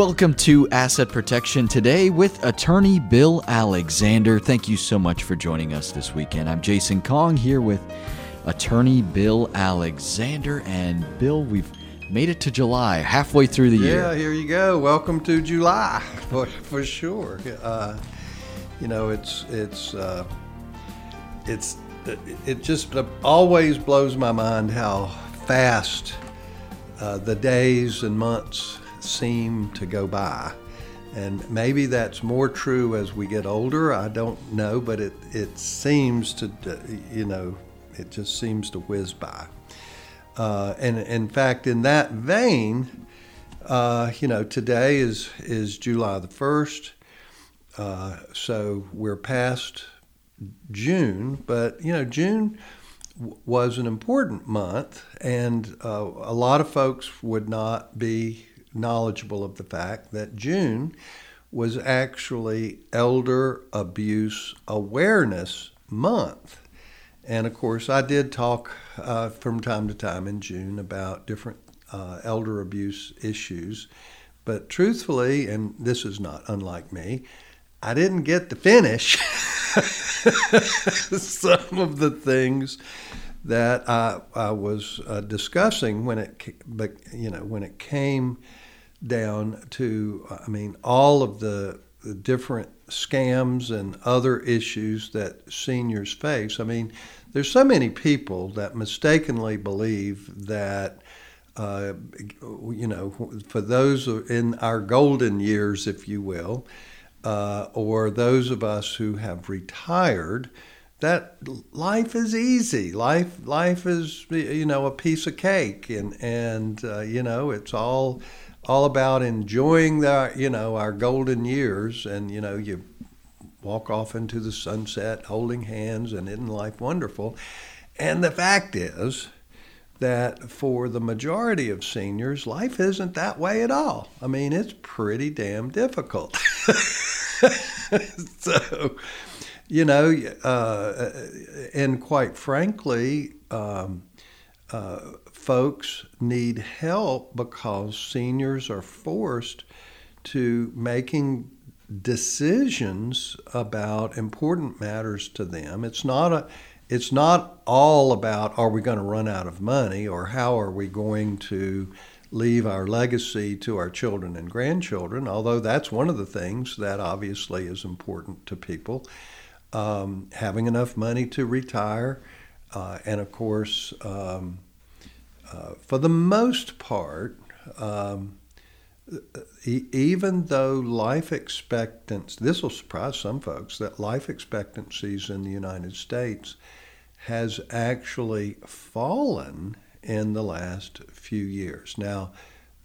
Welcome to Asset Protection today with attorney Bill Alexander. Thank you so much for joining us this weekend. I'm Jason Kong here with attorney Bill Alexander. And Bill, we've made it to July, halfway through the year. Yeah, here you go. Welcome to July, for, for sure. Uh, you know, it's it's uh, it's it just always blows my mind how fast uh, the days and months seem to go by. And maybe that's more true as we get older. I don't know, but it, it seems to, you know, it just seems to whiz by. Uh, and in fact, in that vein, uh, you know, today is, is July the 1st. Uh, so we're past June, but, you know, June was an important month, and uh, a lot of folks would not be knowledgeable of the fact that June was actually Elder Abuse Awareness Month. And of course, I did talk uh, from time to time in June about different uh, elder abuse issues. But truthfully, and this is not unlike me, I didn't get to finish some of the things that I, I was uh, discussing when it, you know, when it came down to, I mean, all of the, the different scams and other issues that seniors face. I mean, there's so many people that mistakenly believe that. Uh, you know, for those in our golden years, if you will, uh, or those of us who have retired, that life is easy. Life life is you know a piece of cake, and and uh, you know it's all all about enjoying the you know our golden years, and you know you walk off into the sunset holding hands, and isn't life wonderful? And the fact is that for the majority of seniors, life isn't that way at all. I mean, it's pretty damn difficult. so you know, uh, and quite frankly, um, uh, folks need help because seniors are forced to making decisions about important matters to them. It's not a it's not all about are we going to run out of money or how are we going to leave our legacy to our children and grandchildren, although that's one of the things that obviously is important to people um, having enough money to retire, uh, and of course, um, uh, for the most part, um, e- even though life expectancy, this will surprise some folks, that life expectancies in the United States has actually fallen in the last few years. Now,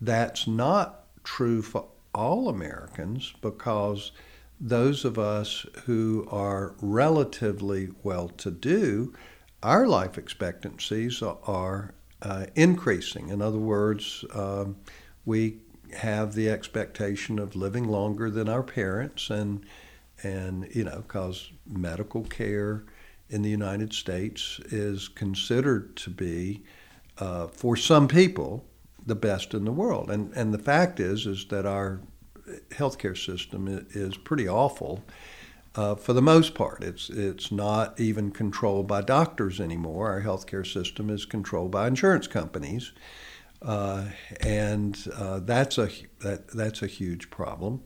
that's not true for all Americans because those of us who are relatively well to do, our life expectancies are uh, increasing. In other words, um, we have the expectation of living longer than our parents, and and you know, because medical care in the United States is considered to be, uh, for some people, the best in the world. And and the fact is is that our healthcare system is pretty awful. Uh, for the most part, it's it's not even controlled by doctors anymore. Our healthcare system is controlled by insurance companies, uh, and uh, that's a that that's a huge problem.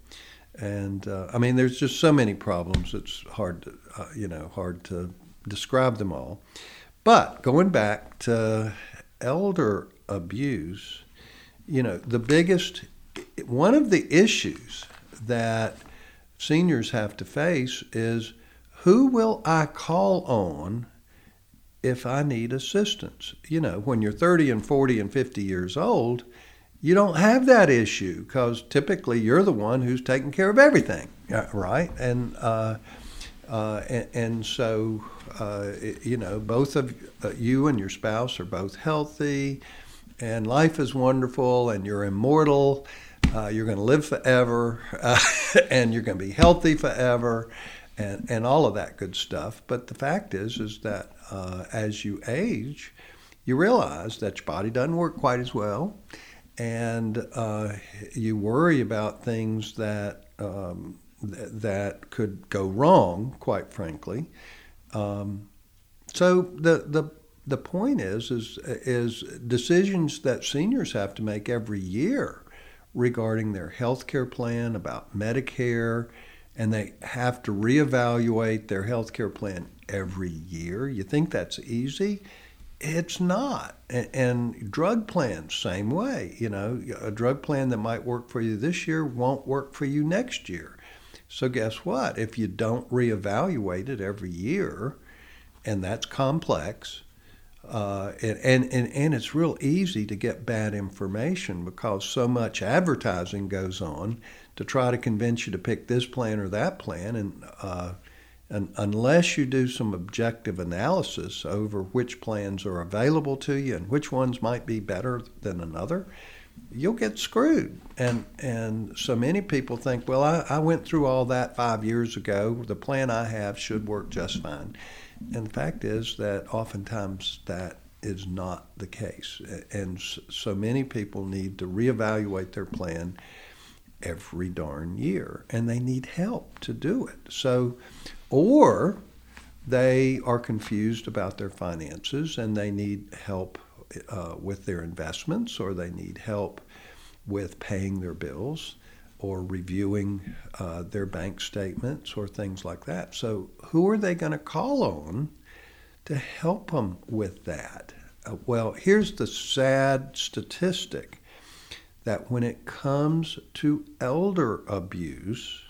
And uh, I mean, there's just so many problems. It's hard to uh, you know hard to describe them all. But going back to elder abuse, you know, the biggest one of the issues that seniors have to face is who will I call on if I need assistance? You know, when you're 30 and 40 and 50 years old, you don't have that issue because typically you're the one who's taking care of everything, right? And uh, uh, and, and, so uh, you know, both of uh, you and your spouse are both healthy, and life is wonderful, and you're immortal uh, you're going to live forever, uh, and you're going to be healthy forever, and, and all of that good stuff. But the fact is, is that uh, as you age, you realize that your body doesn't work quite as well, and uh, you worry about things that um, th- that could go wrong, quite frankly. Um, so the the the point is is is decisions that seniors have to make every year regarding their health care plan, about Medicare, and they have to reevaluate their health care plan every year. You think that's easy? It's not. And, and drug plans, same way. You know, a drug plan that might work for you this year won't work for you next year. So, guess what? If you don't reevaluate it every year, and that's complex, uh, and, and, and, and it's real easy to get bad information because so much advertising goes on to try to convince you to pick this plan or that plan. And, uh, and unless you do some objective analysis over which plans are available to you and which ones might be better than another, you'll get screwed. And and so many people think, well, I, I went through all that five years ago. The plan I have should work just fine. And the fact is that oftentimes that is not the case. And so many people need to reevaluate their plan every darn year, and they need help to do it. So, or they are confused about their finances and they need help uh, with their investments or they need help with paying their bills or reviewing uh, their bank statements or things like that. So, who are they going to call on to help them with that? Uh, well, here's the sad statistic that when it comes to elder abuse,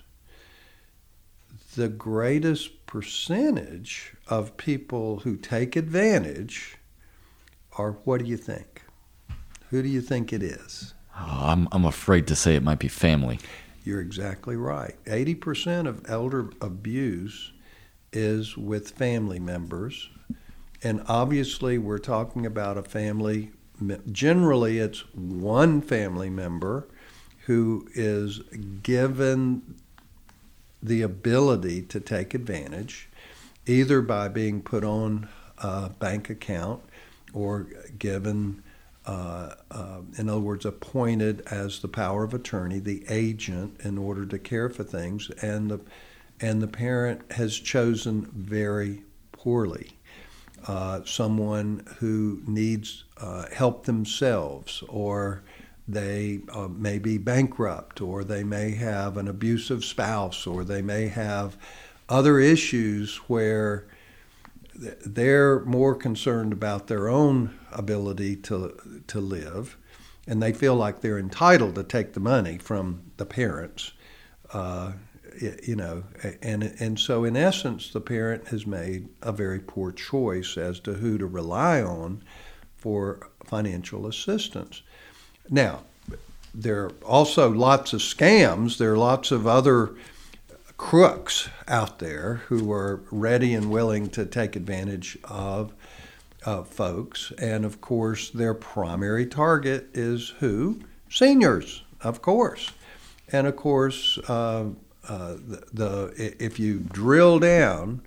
the greatest percentage of people who take advantage are what do you think? Who do you think it is? Oh, I'm, I'm afraid to say it might be family. You're exactly right. 80% of elder abuse is with family members. And obviously, we're talking about a family, generally, it's one family member who is given the ability to take advantage, either by being put on a bank account or given, uh, uh, in other words, appointed as the power of attorney, the agent, in order to care for things, and the and the parent has chosen very poorly. Uh, someone who needs uh, help themselves, or they uh, may be bankrupt, or they may have an abusive spouse, or they may have other issues where they're more concerned about their own ability to to live, and they feel like they're entitled to take the money from the parents. Uh, you know, and and so in essence, the parent has made a very poor choice as to who to rely on for financial assistance. Now, there are also lots of scams. There are lots of other crooks out there who are ready and willing to take advantage of uh, folks. And of course, their primary target is who? Seniors, of course. And of course, uh, uh, the, the, if you drill down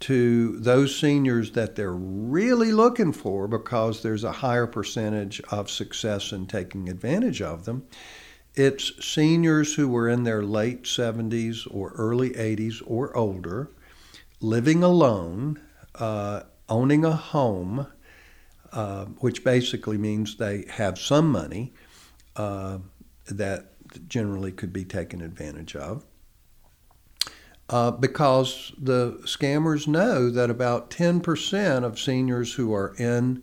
to those seniors that they're really looking for because there's a higher percentage of success in taking advantage of them, it's seniors who were in their late 70s or early 80s or older, living alone, uh, owning a home, uh, which basically means they have some money uh, that generally could be taken advantage of. Uh, because the scammers know that about 10% of seniors who are in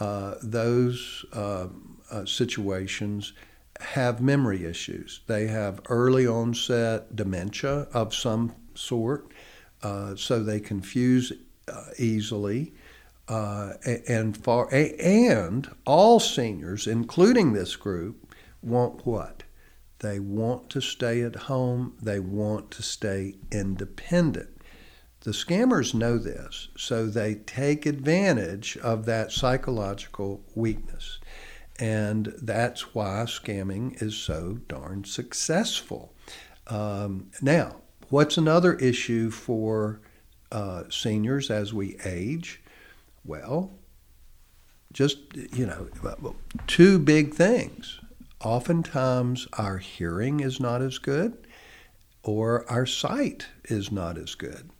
uh, those uh, uh, situations have memory issues. They have early onset dementia of some sort, so they confuse easily. Uh, and far and all seniors, including this group, want what? They want to stay at home. They want to stay independent. The scammers know this, so they take advantage of that psychological weakness. And that's why scamming is so darn successful. Um, now, what's another issue for uh, seniors as we age? Well, just, you know, two big things. oftentimes our hearing is not as good or our sight is not as good.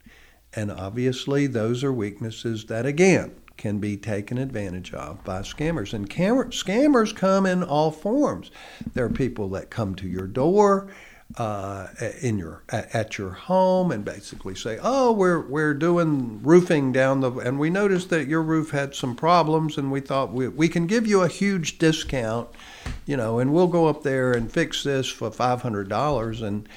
And obviously, those are weaknesses that, again, can be taken advantage of by scammers. And cam- scammers come in all forms. There are people that come to your door uh, in your at your home and basically say, "Oh, we're we're doing roofing down the and we noticed that your roof had some problems and we thought we we can give you a huge discount, you know, and we'll go up there and fix this for five hundred dollars and."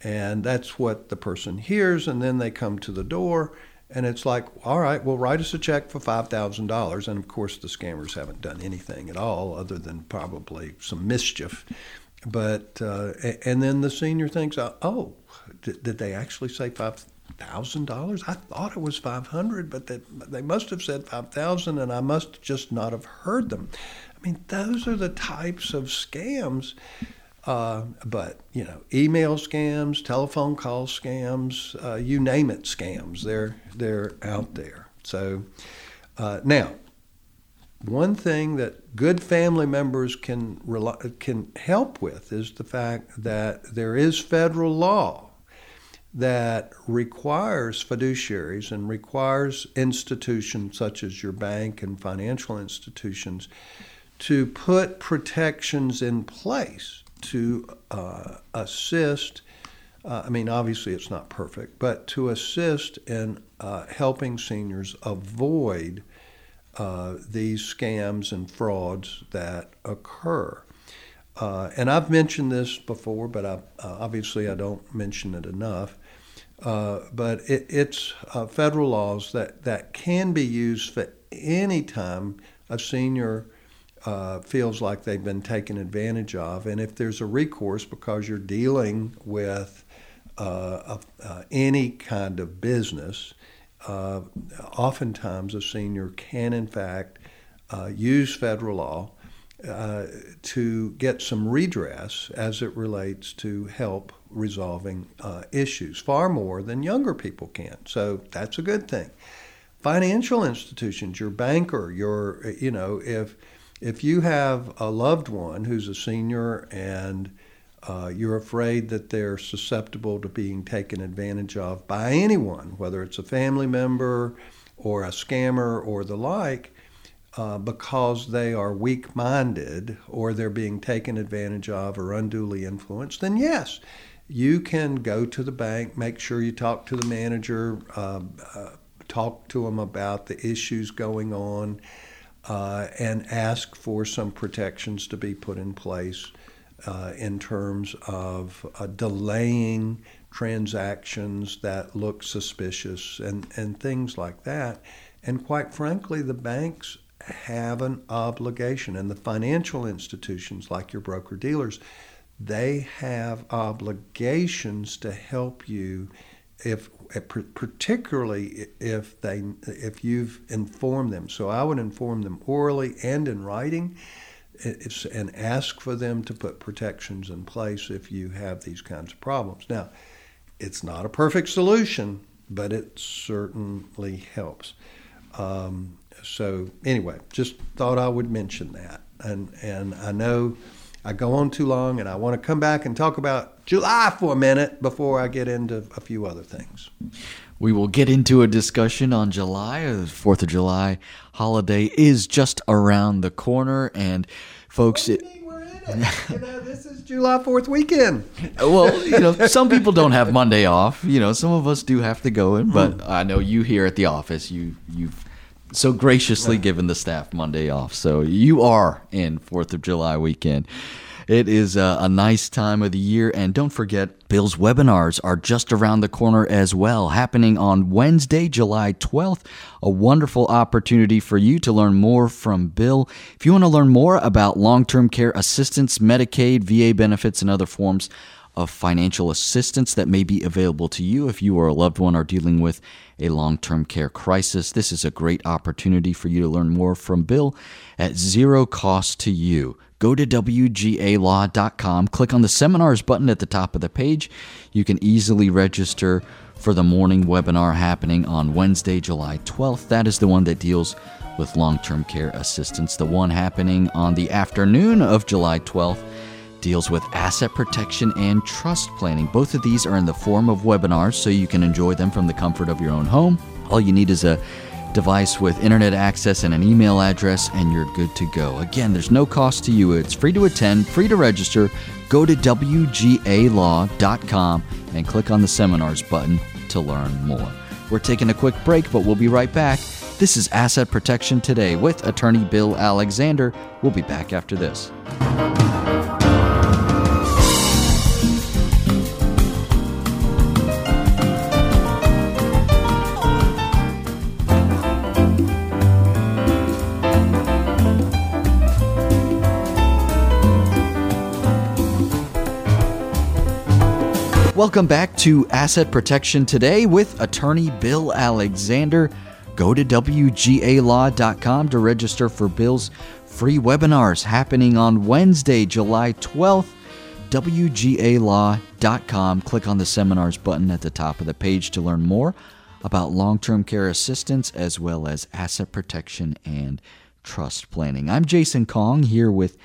And that's what the person hears, and then they come to the door, and it's like, all right, well, write us a check for $5,000. And of course, the scammers haven't done anything at all other than probably some mischief. But, uh, and then the senior thinks, oh, did, did they actually say $5,000? I thought it was 500 but they, they must have said 5000 and I must just not have heard them. I mean, those are the types of scams uh, but you know, email scams, telephone call scams, uh, you name it, scams. They're they're out there. So uh, now, one thing that good family members can can help with is the fact that there is federal law that requires fiduciaries and requires institutions such as your bank and financial institutions to put protections in place to uh, assist. Uh, I mean, obviously it's not perfect, but to assist in uh, helping seniors avoid uh, these scams and frauds that occur. Uh, and I've mentioned this before, but I, uh, obviously I don't mention it enough. but it, it's federal laws that, that can be used for any time a senior uh, feels like they've been taken advantage of. And if there's a recourse because you're dealing with uh, uh, any kind of business, uh, oftentimes a senior can, in fact, uh, use federal law uh, to get some redress as it relates to help resolving issues, far more than younger people can. So that's a good thing. Financial institutions, your banker, your, you know, if if you have a loved one who's a senior and uh, you're afraid that they're susceptible to being taken advantage of by anyone, whether it's a family member or a scammer or the like, uh, because they are weak minded or they're being taken advantage of or unduly influenced, then yes, you can go to the bank, make sure you talk to the manager, uh, uh talk to them about the issues going on uh, and ask for some protections to be put in place uh, in terms of uh, delaying transactions that look suspicious and, and things like that. And quite frankly, the banks have an obligation, and the financial institutions like your broker dealers, they have obligations to help you if particularly if they if you've informed them. So I would inform them orally and in writing, and ask for them to put protections in place if you have these kinds of problems. Now, it's not a perfect solution, but it certainly helps. Um, so anyway, just thought I would mention that, and and I know I go on too long, and I want to come back and talk about July for a minute before I get into a few other things. We will get into a discussion on July. The Fourth of July holiday is just around the corner, and folks, it, you know, this is July Fourth weekend. well, you know, some people don't have Monday off. You know, some of us do have to go in, but hmm. I know you here at the office, you you've so graciously given the staff Monday off. So you are in Fourth of July weekend. It is a, a, nice time of the year. And don't forget, Bill's webinars are just around the corner as well, happening on Wednesday, July 12th. A wonderful opportunity for you to learn more from Bill. If you want to learn more about long term care assistance, Medicaid, VA benefits, and other forms of financial assistance that may be available to you if you or a loved one are dealing with a long term care crisis. This is a great opportunity for you to learn more from Bill at zero cost to you. Go to WGALaw.com, click on the seminars button at the top of the page. You can easily register for the morning webinar happening on Wednesday, July 12th. That is the one that deals with long term care assistance. The one happening on the afternoon of July 12th deals with asset protection and trust planning. Both of these are in the form of webinars, so you can enjoy them from the comfort of your own home. All you need is a device with internet access and an email address, and you're good to go. Again, there's no cost to you. It's free to attend, free to register. Go to WGALaw.com and click on the seminars button to learn more. We're taking a quick break, but we'll be right back. This is Asset Protection Today with attorney Bill Alexander. We'll be back after this. Welcome back to Asset Protection Today with attorney Bill Alexander. Go to WGALaw.com to register for Bill's free webinars happening on Wednesday, July 12th. WGALaw.com. Click on the seminars button at the top of the page to learn more about long term care assistance as well as asset protection and trust planning. I'm Jason Kong here with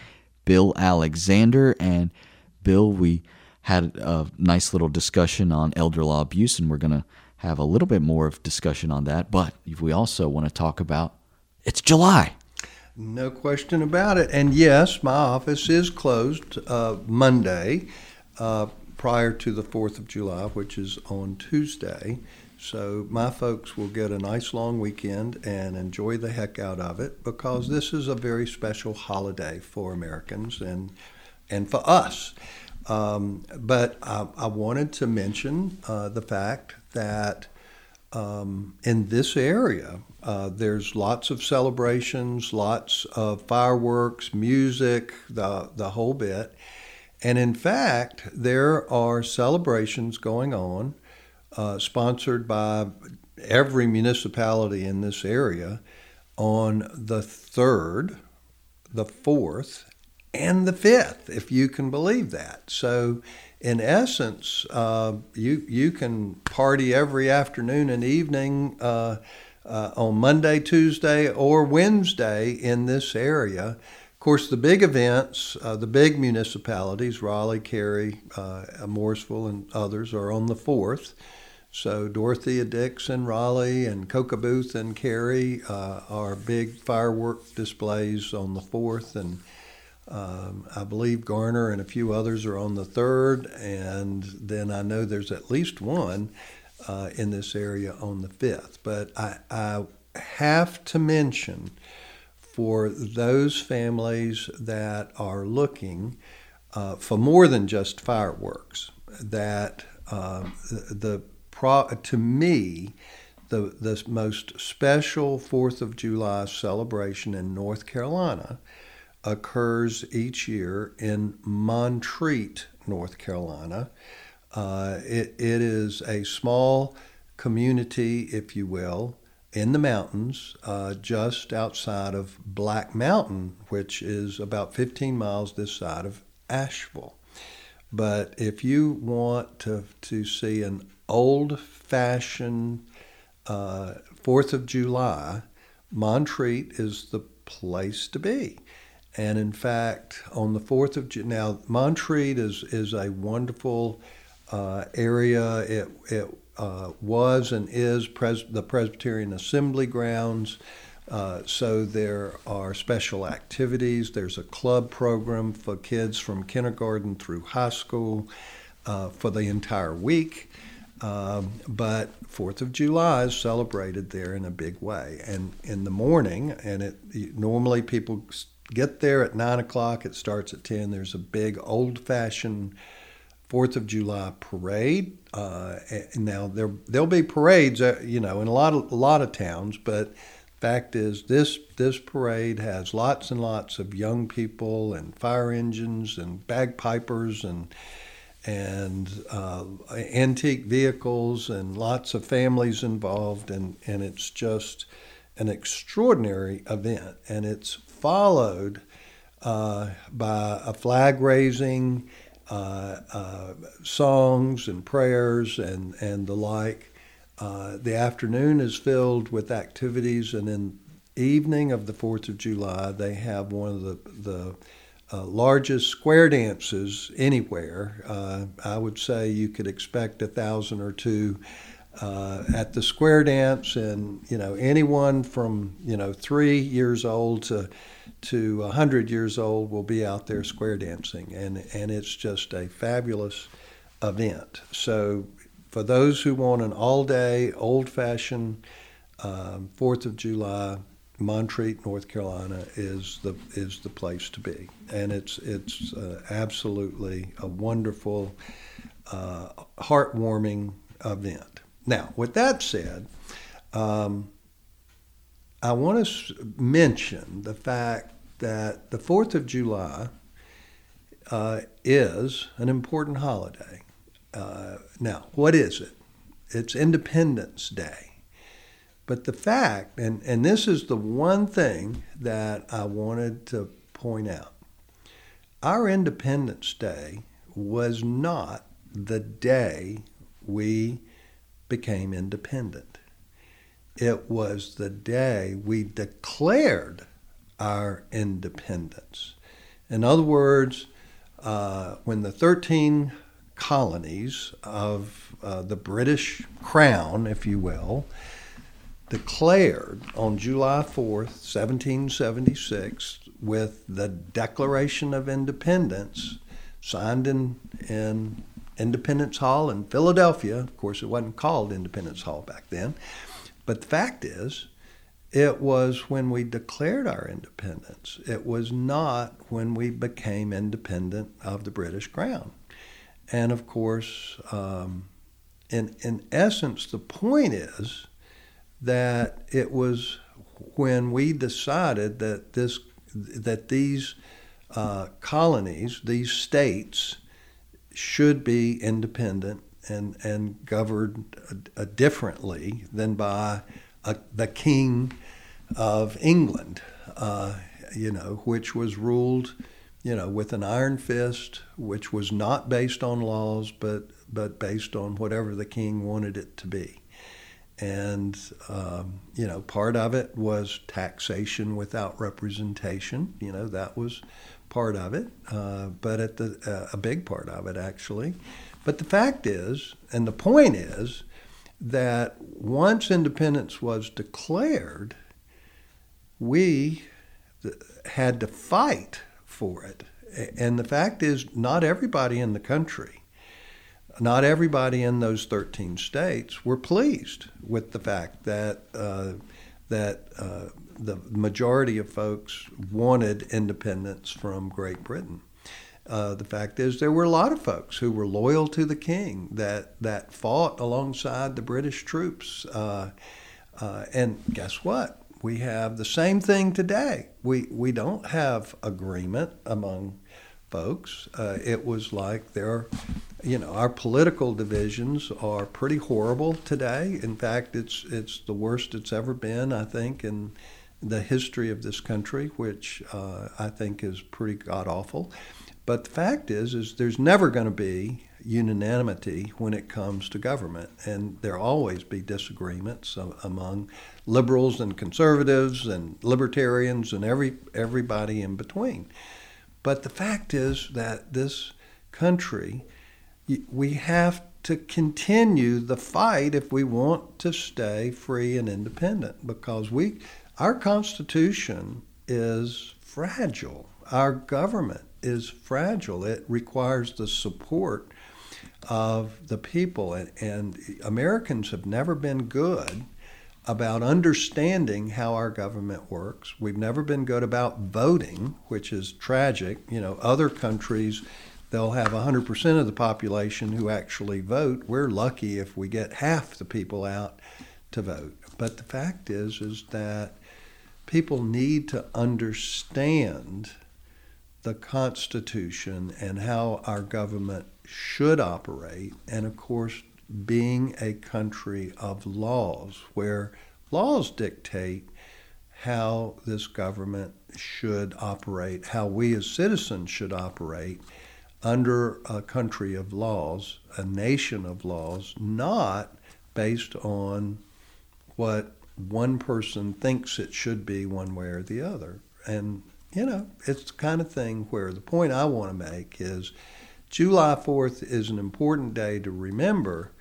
Bill Alexander. And Bill, we had a nice little discussion on elder law abuse, and we're going to have a little bit more of discussion on that. But if we also want to talk about it's July. No question about it. And yes, my office is closed uh, Monday uh, prior to the 4th of July, which is on Tuesday. So my folks will get a nice long weekend and enjoy the heck out of it because this is a very special holiday for Americans and and for us. Um, but I, I, wanted to mention uh, the fact that um, in this area, uh, there's lots of celebrations, lots of fireworks, music, the, the whole bit. And in fact, there are celebrations going on, uh, sponsored by every municipality in this area, on the 3rd, the 4th, and the fifth, if you can believe that. So, in essence, uh, you you can party every afternoon and evening uh, uh, on Monday, Tuesday, or Wednesday in this area. Of course, the big events, uh, the big municipalities, Raleigh, Cary, uh, Morrisville, and others, are on the fourth. So Dorothea Dix and Raleigh and Booth and Cary uh, are big firework displays on the fourth, and um, I believe Garner and a few others are on the third, and then I know there's at least one uh, in this area on the fifth. But I, I have to mention for those families that are looking uh, for more than just fireworks, that uh, the, the pro, to me, the, the most special Fourth of July celebration in North Carolina occurs each year in Montreat, North Carolina. Uh, it, it is a small community, if you will, in the mountains uh, just outside of Black Mountain, which is about 15 miles this side of Asheville. But if you want to, to see an old fashioned uh, Fourth of July, Montreat is the place to be. And in fact, on the 4th of June, now Montreat is, is a wonderful uh, area. It, it uh, was and is pres- the Presbyterian Assembly grounds. Uh, so there are special activities. There's a club program for kids from kindergarten through high school uh, for the entire week. Um, but Fourth of July is celebrated there in a big way, and in the morning, and it normally people get there at nine o'clock. It starts at ten. There's a big old-fashioned Fourth of July parade. Uh, now there there'll be parades, uh, you know, in a lot of a lot of towns, but fact is this this parade has lots and lots of young people and fire engines and bagpipers and and uh, antique vehicles and lots of families involved and, and it's just an extraordinary event and it's followed uh, by a flag raising, uh, uh, songs and prayers and, and the like. Uh, the afternoon is filled with activities, and in evening of the Fourth of July, they have one of the the uh, largest square dances anywhere. Uh, I would say you could expect a thousand or two uh, at the square dance, and you know anyone from you know three years old to to hundred years old will be out there square dancing, and and it's just a fabulous event. So for those who want an all-day, old-fashioned um, Fourth of July Montreat, North Carolina, is the is the place to be, and it's it's uh, absolutely a wonderful, uh, heartwarming event. Now, with that said, um, I want to mention the fact that the Fourth of July uh, is an important holiday. Uh, now, what is it? It's Independence Day. But the fact, and, and this is the one thing that I wanted to point out our Independence Day was not the day we became independent. It was the day we declared our independence. In other words, uh, when the 13 colonies of uh, the British Crown, if you will, declared on July 4th, 1776, with the Declaration of Independence signed in, in Independence Hall in Philadelphia. Of course, it wasn't called Independence Hall back then. But the fact is, it was when we declared our independence. It was not when we became independent of the British Crown. And of course, um, in, in essence, the point is that it was when we decided that this that these uh, colonies, these states, should be independent and and governed uh, differently than by a, the king of England, uh, you know, which was ruled, you know, with an iron fist, which was not based on laws, but but based on whatever the king wanted it to be. And um, you know part of it was taxation without representation you know that was part of it uh, but at the uh, a big part of it actually but the fact is and the point is that once independence was declared we had to fight for it and the fact is not everybody in the country not everybody in those 13 states were pleased with the fact that uh, that uh, the majority of folks wanted independence from Great Britain. Uh, the fact is, there were a lot of folks who were loyal to the king that that fought alongside the British troops. Uh, uh, and guess what? We have the same thing today. We we don't have agreement among folks. Uh, it was like there you know, our political divisions are pretty horrible today. In fact, it's it's the worst it's ever been, I think, in the history of this country, which uh, I think is pretty god awful. But the fact is, is there's never going to be unanimity when it comes to government, and there always be disagreements among liberals and conservatives and libertarians and every everybody in between. But the fact is that this country we have to continue the fight if we want to stay free and independent because we our constitution is fragile our government is fragile it requires the support of the people and, and Americans have never been good about understanding how our government works. We've never been good about voting, which is tragic. You know, other countries they'll have 100% of the population who actually vote. We're lucky if we get half the people out to vote. But the fact is is that people need to understand the Constitution and how our government should operate, and of course, being a country of laws where laws dictate how this government should operate, how we as citizens should operate, under a country of laws, a nation of laws, not based on what one person thinks it should be one way or the other. And you know, it's the kind of thing where the point I want to make is July 4th is an important day to remember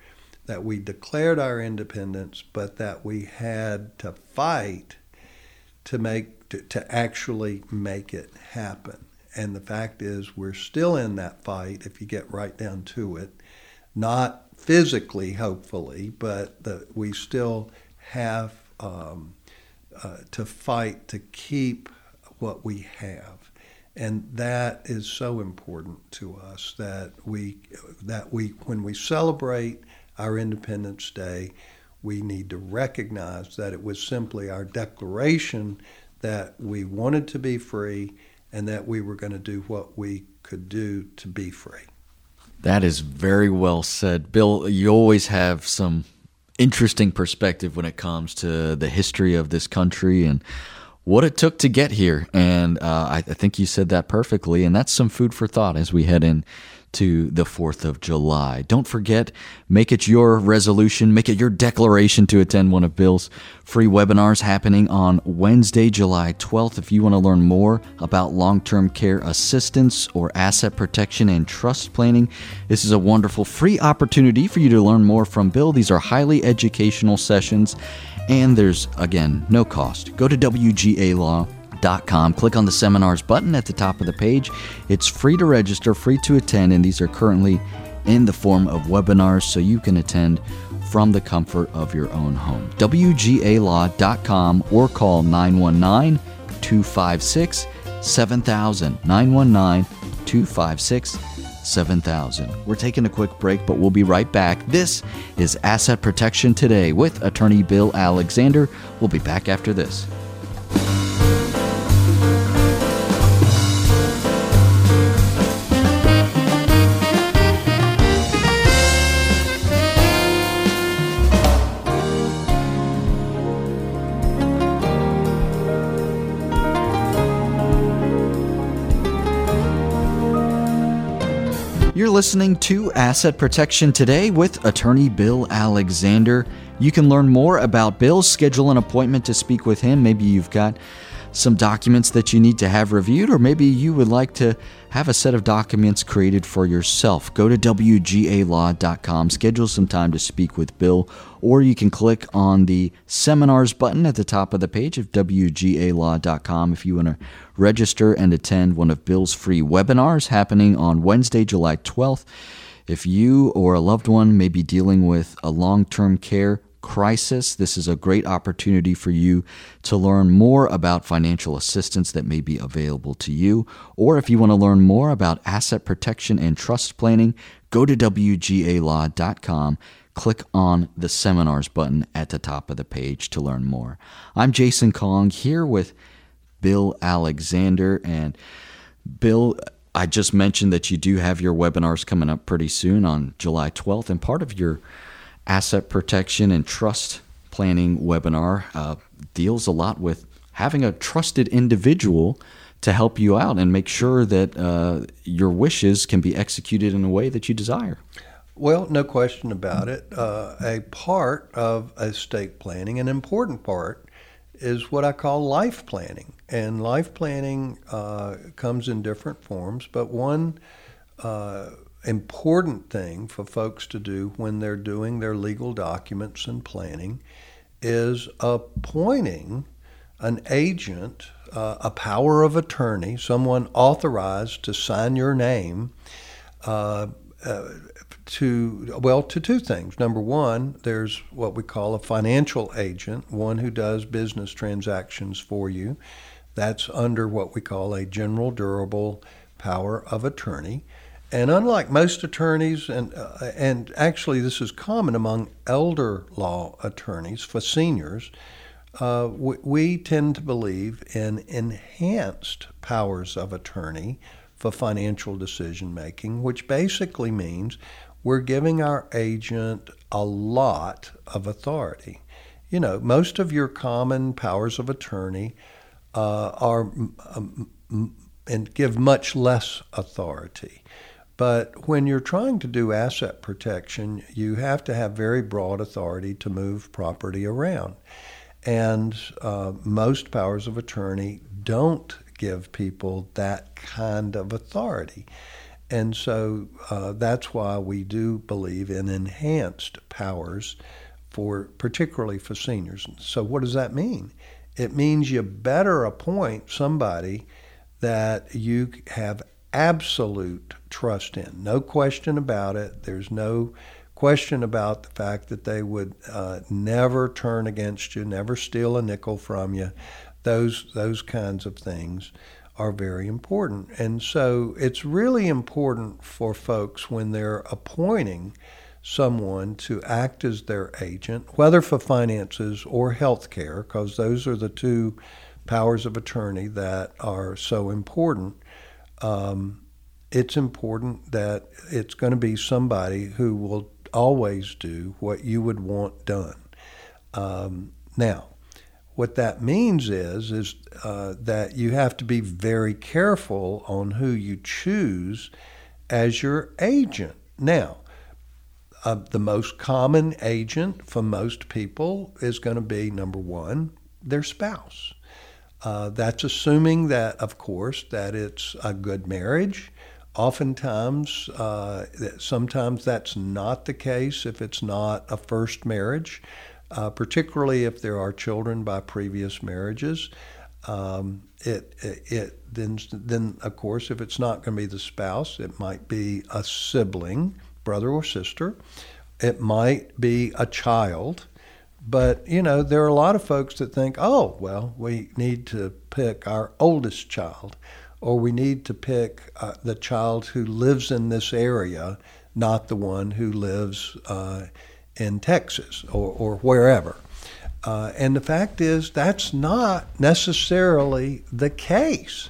that we declared our independence, but that we had to fight to make to, to actually make it happen. And the fact is, we're still in that fight. If you get right down to it, not physically, hopefully, but the, we still have um, uh, to fight to keep what we have and that is so important to us that we that we when we celebrate our Independence Day, we need to recognize that it was simply our declaration that we wanted to be free and that we were going to do what we could do to be free. That is very well said. Bill, you always have some interesting perspective when it comes to the history of this country and what it took to get here. And uh, I, I, think you said that perfectly. And that's some food for thought as we head in to the 4th of July. Don't forget, make it your resolution, make it your declaration to attend one of Bill's free webinars happening on Wednesday, July 12th. If you want to learn more about long term care assistance or asset protection and trust planning, this is a wonderful free opportunity for you to learn more from Bill. These are highly educational sessions and there's, again, no cost. Go to WGALaw.com, click on the seminars button at the top of the page. It's free to register, free to attend, and these are currently in the form of webinars so you can attend from the comfort of your own home. WGALaw.com or call 919 256 7000. 919 256 7000. We're taking a quick break, but we'll be right back. This is Asset Protection Today with attorney Bill Alexander. We'll be back after this. Listening to Asset Protection Today with attorney Bill Alexander. You can learn more about Bill, schedule an appointment to speak with him. Maybe you've got some documents that you need to have reviewed, or maybe you would like to have a set of documents created for yourself. Go to WGALaw.com, schedule some time to speak with Bill, or you can click on the seminars button at the top of the page of WGALaw.com if you want to register and attend one of Bill's free webinars happening on Wednesday, July 12th. If you or a loved one may be dealing with a long term care crisis, this is a great opportunity for you to learn more about financial assistance that may be available to you. Or if you want to learn more about asset protection and trust planning, go to WGALaw.com. Click on the seminars button at the top of the page to learn more. I'm Jason Kong here with Bill Alexander. And Bill, I just mentioned that you do have your webinars coming up pretty soon on July 12th. And part of your asset protection and trust planning webinar uh, deals a lot with having a trusted individual to help you out and make sure that uh, your wishes can be executed in a way that you desire. Well, no question about it. Uh, a part of estate planning, an important part, is what I call life planning. And life planning uh, comes in different forms, but one uh, important thing for folks to do when they're doing their legal documents and planning is appointing an agent, uh, a power of attorney, someone authorized to sign your name. Uh, uh, to well to two things. Number one there's what we call a financial agent one who does business transactions for you. That's under what we call a general durable power of attorney. And unlike most attorneys, and, uh, and actually this is common among elder law attorneys for seniors, uh, we, we, tend to believe in enhanced powers of attorney for financial decision making, which basically means we're giving our agent a lot of authority. You know, most of your common powers of attorney uh, are um, and give much less authority. But when you're trying to do asset protection, you have to have very broad authority to move property around. And uh, most powers of attorney don't give people that kind of authority. And so uh, that's why we do believe in enhanced powers for particularly for seniors. So what does that mean? It means you better appoint somebody that you have absolute trust in. No question about it. There's no question about the fact that they would uh, never turn against you, never steal a nickel from you. Those those kinds of things are very important. And so it's really important for folks when they're appointing someone to act as their agent, whether for finances or health care, because those are the two powers of attorney that are so important. Um, it's important that it's going to be somebody who will always do what you would want done. Um, now, what that means is is uh, that you have to be very careful on who you choose as your agent. Now, uh, the most common agent for most people is going to be number one, their spouse. Uh, that's assuming that, of course, that it's a good marriage. Oftentimes, uh, sometimes that's not the case if it's not a first marriage, uh, particularly if there are children by previous marriages. Um, it, it, it, then then of course if it's not going to be the spouse, it might be a sibling brother or sister. It might be a child. But, you know, there are a lot of folks that think, oh, well, we need to pick our oldest child, or we need to pick uh, the child who lives in this area, not the one who lives uh, in Texas or, or wherever. Uh, and the fact is, that's not necessarily the case.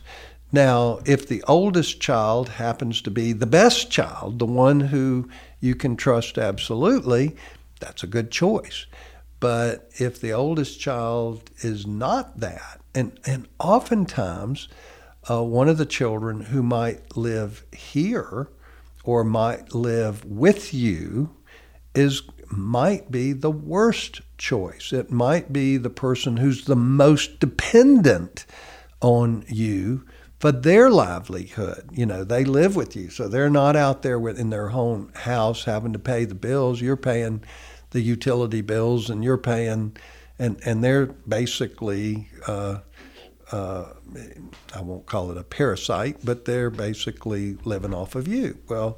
Now, if the oldest child happens to be the best child, the one who you can trust absolutely, that's a good choice. But if the oldest child is not that, and, and oftentimes uh, one of the children who might live here or might live with you is might be the worst choice. It might be the person who's the most dependent on you for their livelihood. You know, they live with you, so they're not out there in their own house having to pay the bills. You're paying the utility bills, and you're paying, and and they're basically. Uh, uh, I won't call it a parasite, but they're basically living off of you. Well,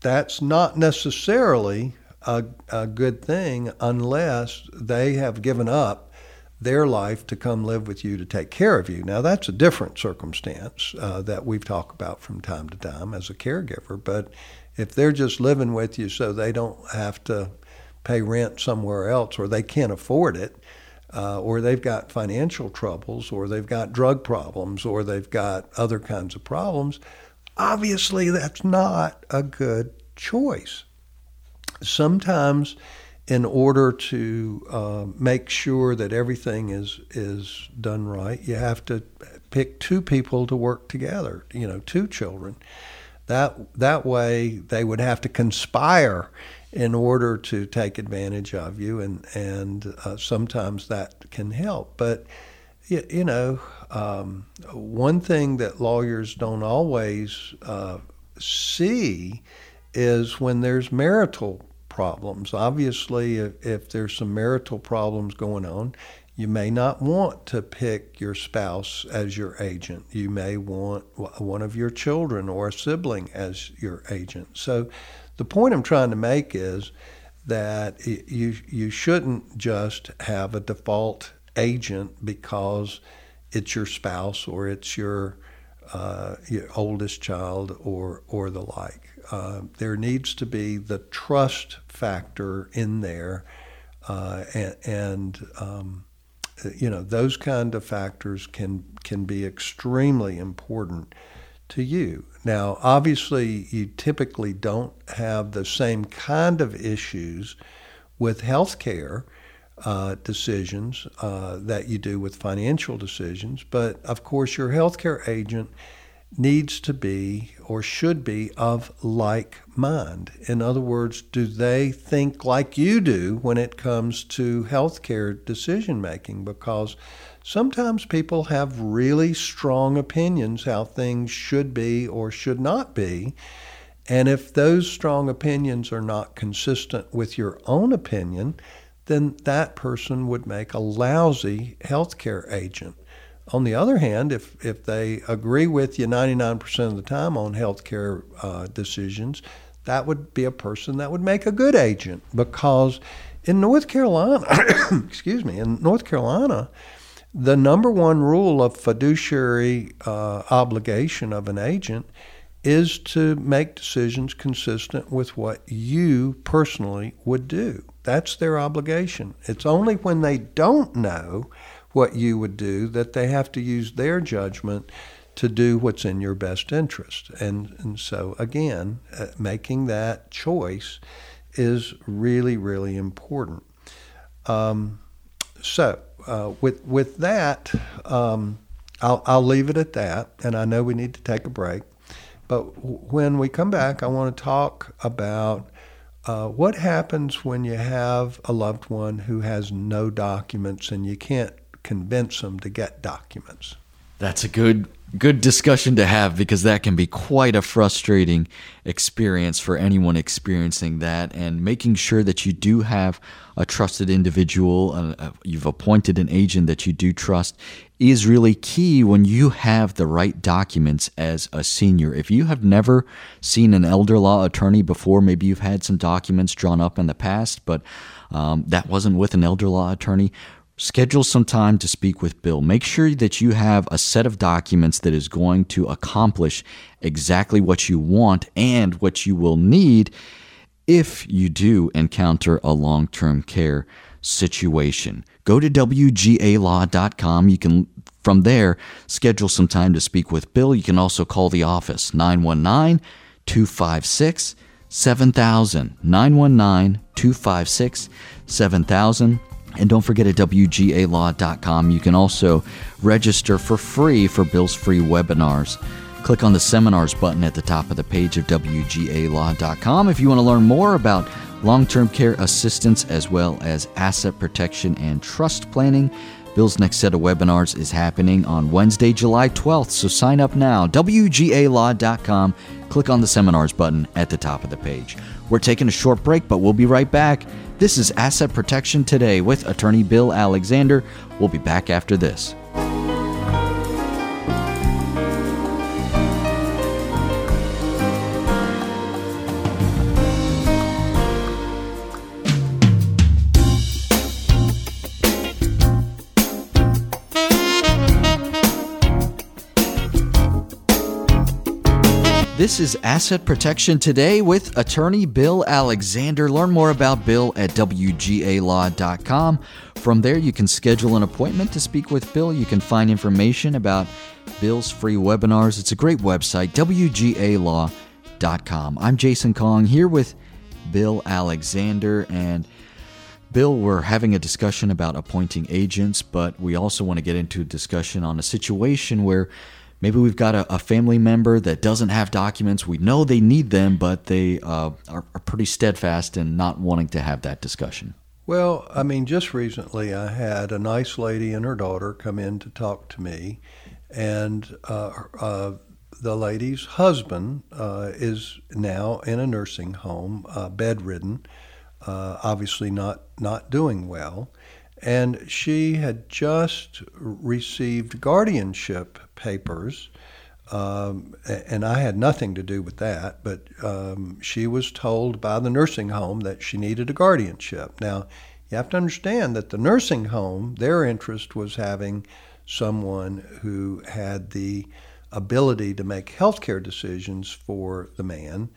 that's not necessarily a, a good thing unless they have given up their life to come live with you to take care of you. Now, that's a different circumstance uh, that we've talked about from time to time as a caregiver. But if they're just living with you so they don't have to pay rent somewhere else or they can't afford it, uh, or they've got financial troubles, or they've got drug problems, or they've got other kinds of problems, obviously that's not a good choice. Sometimes in order to uh, make sure that everything is is done right, you have to pick two people to work together. You know, two children. That that way they would have to conspire in order to take advantage of you, and and uh, sometimes that can help. But you, you know, um, one thing that lawyers don't always uh, see is when there's marital problems. Obviously, if, if there's some marital problems going on, you may not want to pick your spouse as your agent. You may want one of your children or a sibling as your agent. So, the point I'm trying to make is that you you shouldn't just have a default agent because it's your spouse or it's your, uh, your oldest child or or the like. Uh, there needs to be the trust factor in there, uh, and, and um, you know those kind of factors can can be extremely important to you. Now, obviously, you typically don't have the same kind of issues with healthcare uh, decisions uh, that you do with financial decisions, but of course, your healthcare agent needs to be or should be of like mind. In other words, do they think like you do when it comes to healthcare decision making? Because sometimes people have really strong opinions how things should be or should not be. And if those strong opinions are not consistent with your own opinion, then that person would make a lousy healthcare agent. On the other hand, if, if they agree with you 99% of the time on healthcare uh, decisions, that would be a person that would make a good agent because in North Carolina, excuse me, in North Carolina, the number one rule of fiduciary uh, obligation of an agent is to make decisions consistent with what you personally would do. That's their obligation. It's only when they don't know what you would do that they have to use their judgment to do what's in your best interest. And, and so, again, uh, making that choice is really, really important. Um, so, uh, with with that, um, I'll I'll leave it at that. And I know we need to take a break, but when we come back, I want to talk about. Uh, what happens when you have a loved one who has no documents and you can't convince them to get documents? That's a good good discussion to have because that can be quite a frustrating experience for anyone experiencing that and making sure that you do have a trusted individual you've appointed an agent that you do trust is really key when you have the right documents as a senior. If you have never seen an elder law attorney before maybe you've had some documents drawn up in the past but um, that wasn't with an elder law attorney schedule some time to speak with Bill. Make sure that you have a set of documents that is going to accomplish exactly what you want and what you will need if you do encounter a long term care situation. Go to WGALaw.com. You can, from there, schedule some time to speak with Bill. You can also call the office 919 256 7000. 919 256 7000 and don't forget at WGALaw.com, you can also register for free for Bill's free webinars. Click on the seminars button at the top of the page of WGALaw.com if you want to learn more about long term care assistance as well as asset protection and trust planning. Bill's next set of webinars is happening on Wednesday, July 12th, so sign up now. WGALaw.com. Click on the seminars button at the top of the page. We're taking a short break, but we'll be right back. This is Asset Protection Today with attorney Bill Alexander. We'll be back after this. This is Asset Protection Today with attorney Bill Alexander. Learn more about Bill at WGALaw.com. From there, you can schedule an appointment to speak with Bill. You can find information about Bill's free webinars. It's a great website, WGALaw.com. I'm Jason Kong here with Bill Alexander. And Bill, we're having a discussion about appointing agents, but we also want to get into a discussion on a situation where maybe we've got a, a, family member that doesn't have documents. We know they need them, but they uh, are, are, pretty steadfast in not wanting to have that discussion. Well, I mean, just recently I had a nice lady and her daughter come in to talk to me, and uh, uh, the lady's husband uh, is now in a nursing home, uh, bedridden, uh, obviously not not doing well. And she had just received guardianship papers, um, and I had nothing to do with that, but um, she was told by the nursing home that she needed a guardianship. Now, you have to understand that the nursing home, their interest was having someone who had the ability to make healthcare decisions for the man.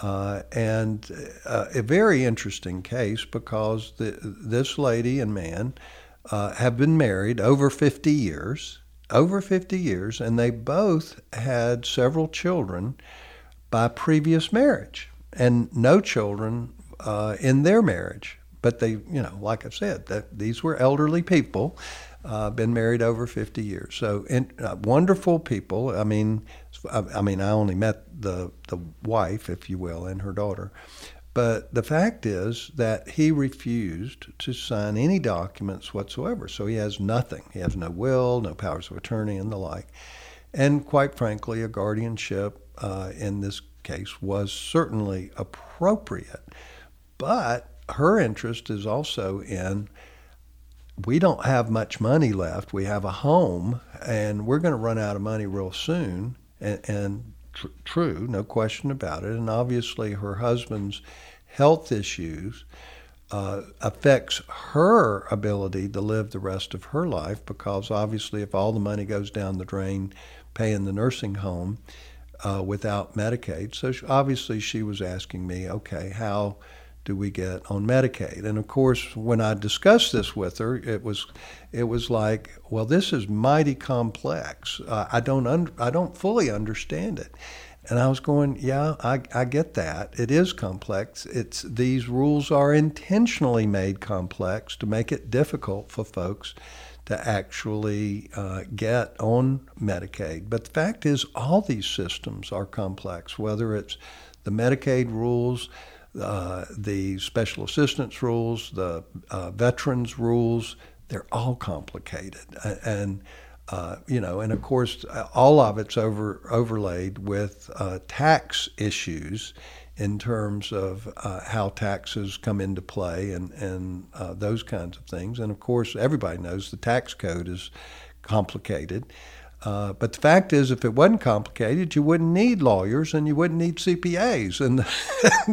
Uh, and uh, a very interesting case because the, this lady and man uh, have been married over 50 years, over 50 years, and they both had several children by previous marriage and no children uh, in their marriage. But they, you know, like I said, that these were elderly people Uh, been married over 50 years. So, in, uh, wonderful people. I mean, I, I, mean, I only met the the wife, if you will, and her daughter. But the fact is that he refused to sign any documents whatsoever. So he has nothing. He has no will, no powers of attorney, and the like. And quite frankly, a guardianship uh, in this case was certainly appropriate. But her interest is also in we don't have much money left. We have a home, and we're going to run out of money real soon. And, and tr- true, no question about it. And obviously, her husband's health issues uh, affects her ability to live the rest of her life because obviously, if all the money goes down the drain paying the nursing home uh, without Medicaid, so she, obviously she was asking me, okay, how do we get on Medicaid? And of course, when I discussed this with her, it was it was like, well, this is mighty complex. Uh, I don't un- I don't fully understand it. And I was going, yeah, I, I get that. It is complex. It's these rules are intentionally made complex to make it difficult for folks to actually uh, get on Medicaid. But the fact is, all these systems are complex, whether it's the Medicaid rules, uh, the special assistance rules, the uh, veterans rules, they're all complicated. And, uh, you know, and of course, all of it's over, overlaid with uh, tax issues in terms of uh, how taxes come into play and, and uh, those kinds of things. And of course, everybody knows the tax code is complicated. Uh, but the fact is, if it wasn't complicated, you wouldn't need lawyers and you wouldn't need CPAs. And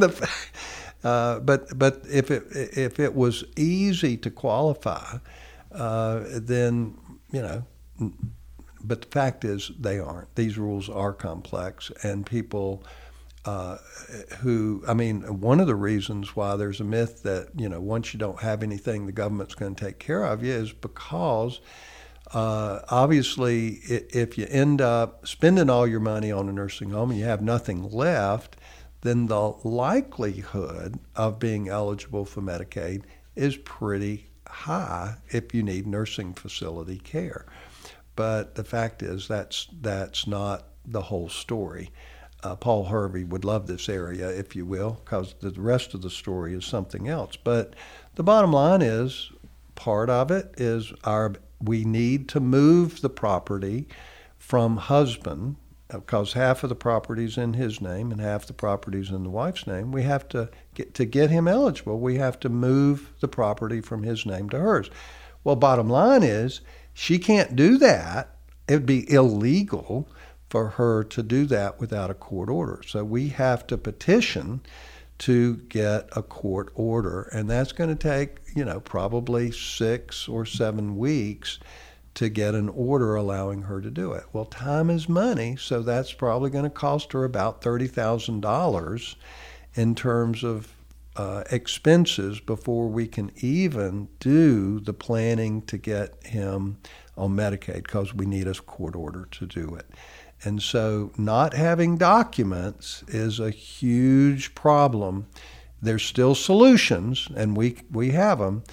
the, uh, but but if it if it was easy to qualify, uh, then you know. But the fact is, they aren't. These rules are complex, and people. Uh, who I mean, one of the reasons why there's a myth that you know once you don't have anything, the government's going to take care of you is because uh, obviously, if you end up spending all your money on a nursing home and you have nothing left, then the likelihood of being eligible for Medicaid is pretty high if you need nursing facility care. But the fact is that's that's not the whole story. Uh, Paul Harvey would love this area, if you will, because the rest of the story is something else. But the bottom line is part of it is our we need to move the property from husband because half of the property is in his name and half the property is in the wife's name. We have to get to get him eligible. We have to move the property from his name to hers. Well, bottom line is she can't do that. It would be illegal for her to do that without a court order. So we have to petition to get a court order, and that's going to take you know probably six or seven weeks to get an order allowing her to do it. Well, time is money, so that's probably going to cost her about $30,000 in terms of uh, expenses before we can even do the planning to get him on Medicaid because we need a court order to do it. And so, not having documents is a huge problem. There's still solutions, and we, we have them,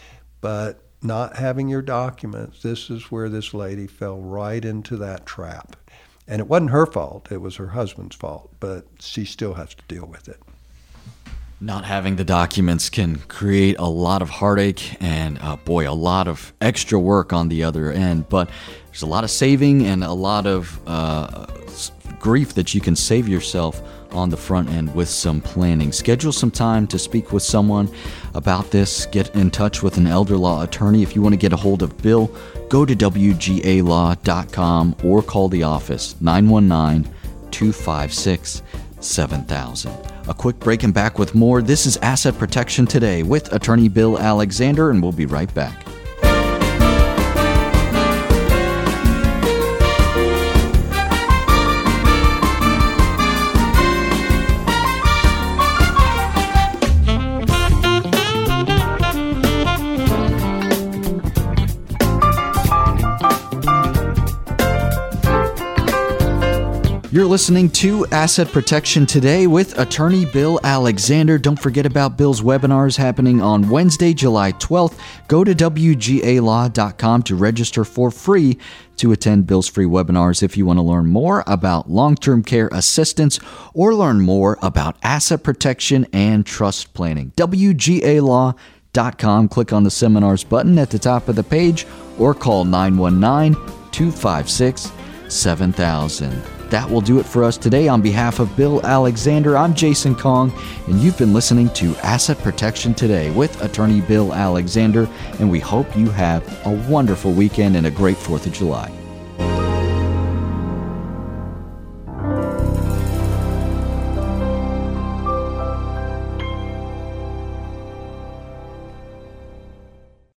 but not having your documents, this is where this lady fell right into that trap. And it wasn't her fault, it was her husband's fault, but she still has to deal with it. Not having the documents can create a lot of heartache and, uh, boy, a lot of extra work on the other end. But there's a lot of saving and a lot of uh, grief that you can save yourself on the front end with some planning. Schedule some time to speak with someone about this. Get in touch with an elder law attorney. If you want to get a hold of Bill, go to WGALaw.com or call the office 919 256 7000. A quick break and back with more. This is Asset Protection Today with attorney Bill Alexander, and we'll be right back. You're listening to Asset Protection Today with attorney Bill Alexander. Don't forget about Bill's webinars happening on Wednesday, July 12th. Go to WGALaw.com to register for free to attend Bill's free webinars if you want to learn more about long term care assistance or learn more about asset protection and trust planning. WGALaw.com. Click on the seminars button at the top of the page or call 919 256 7000. That will do it for us today. On behalf of Bill Alexander, I'm Jason Kong, and you've been listening to Asset Protection Today with attorney Bill Alexander, and we hope you have a wonderful weekend and a great 4th of July.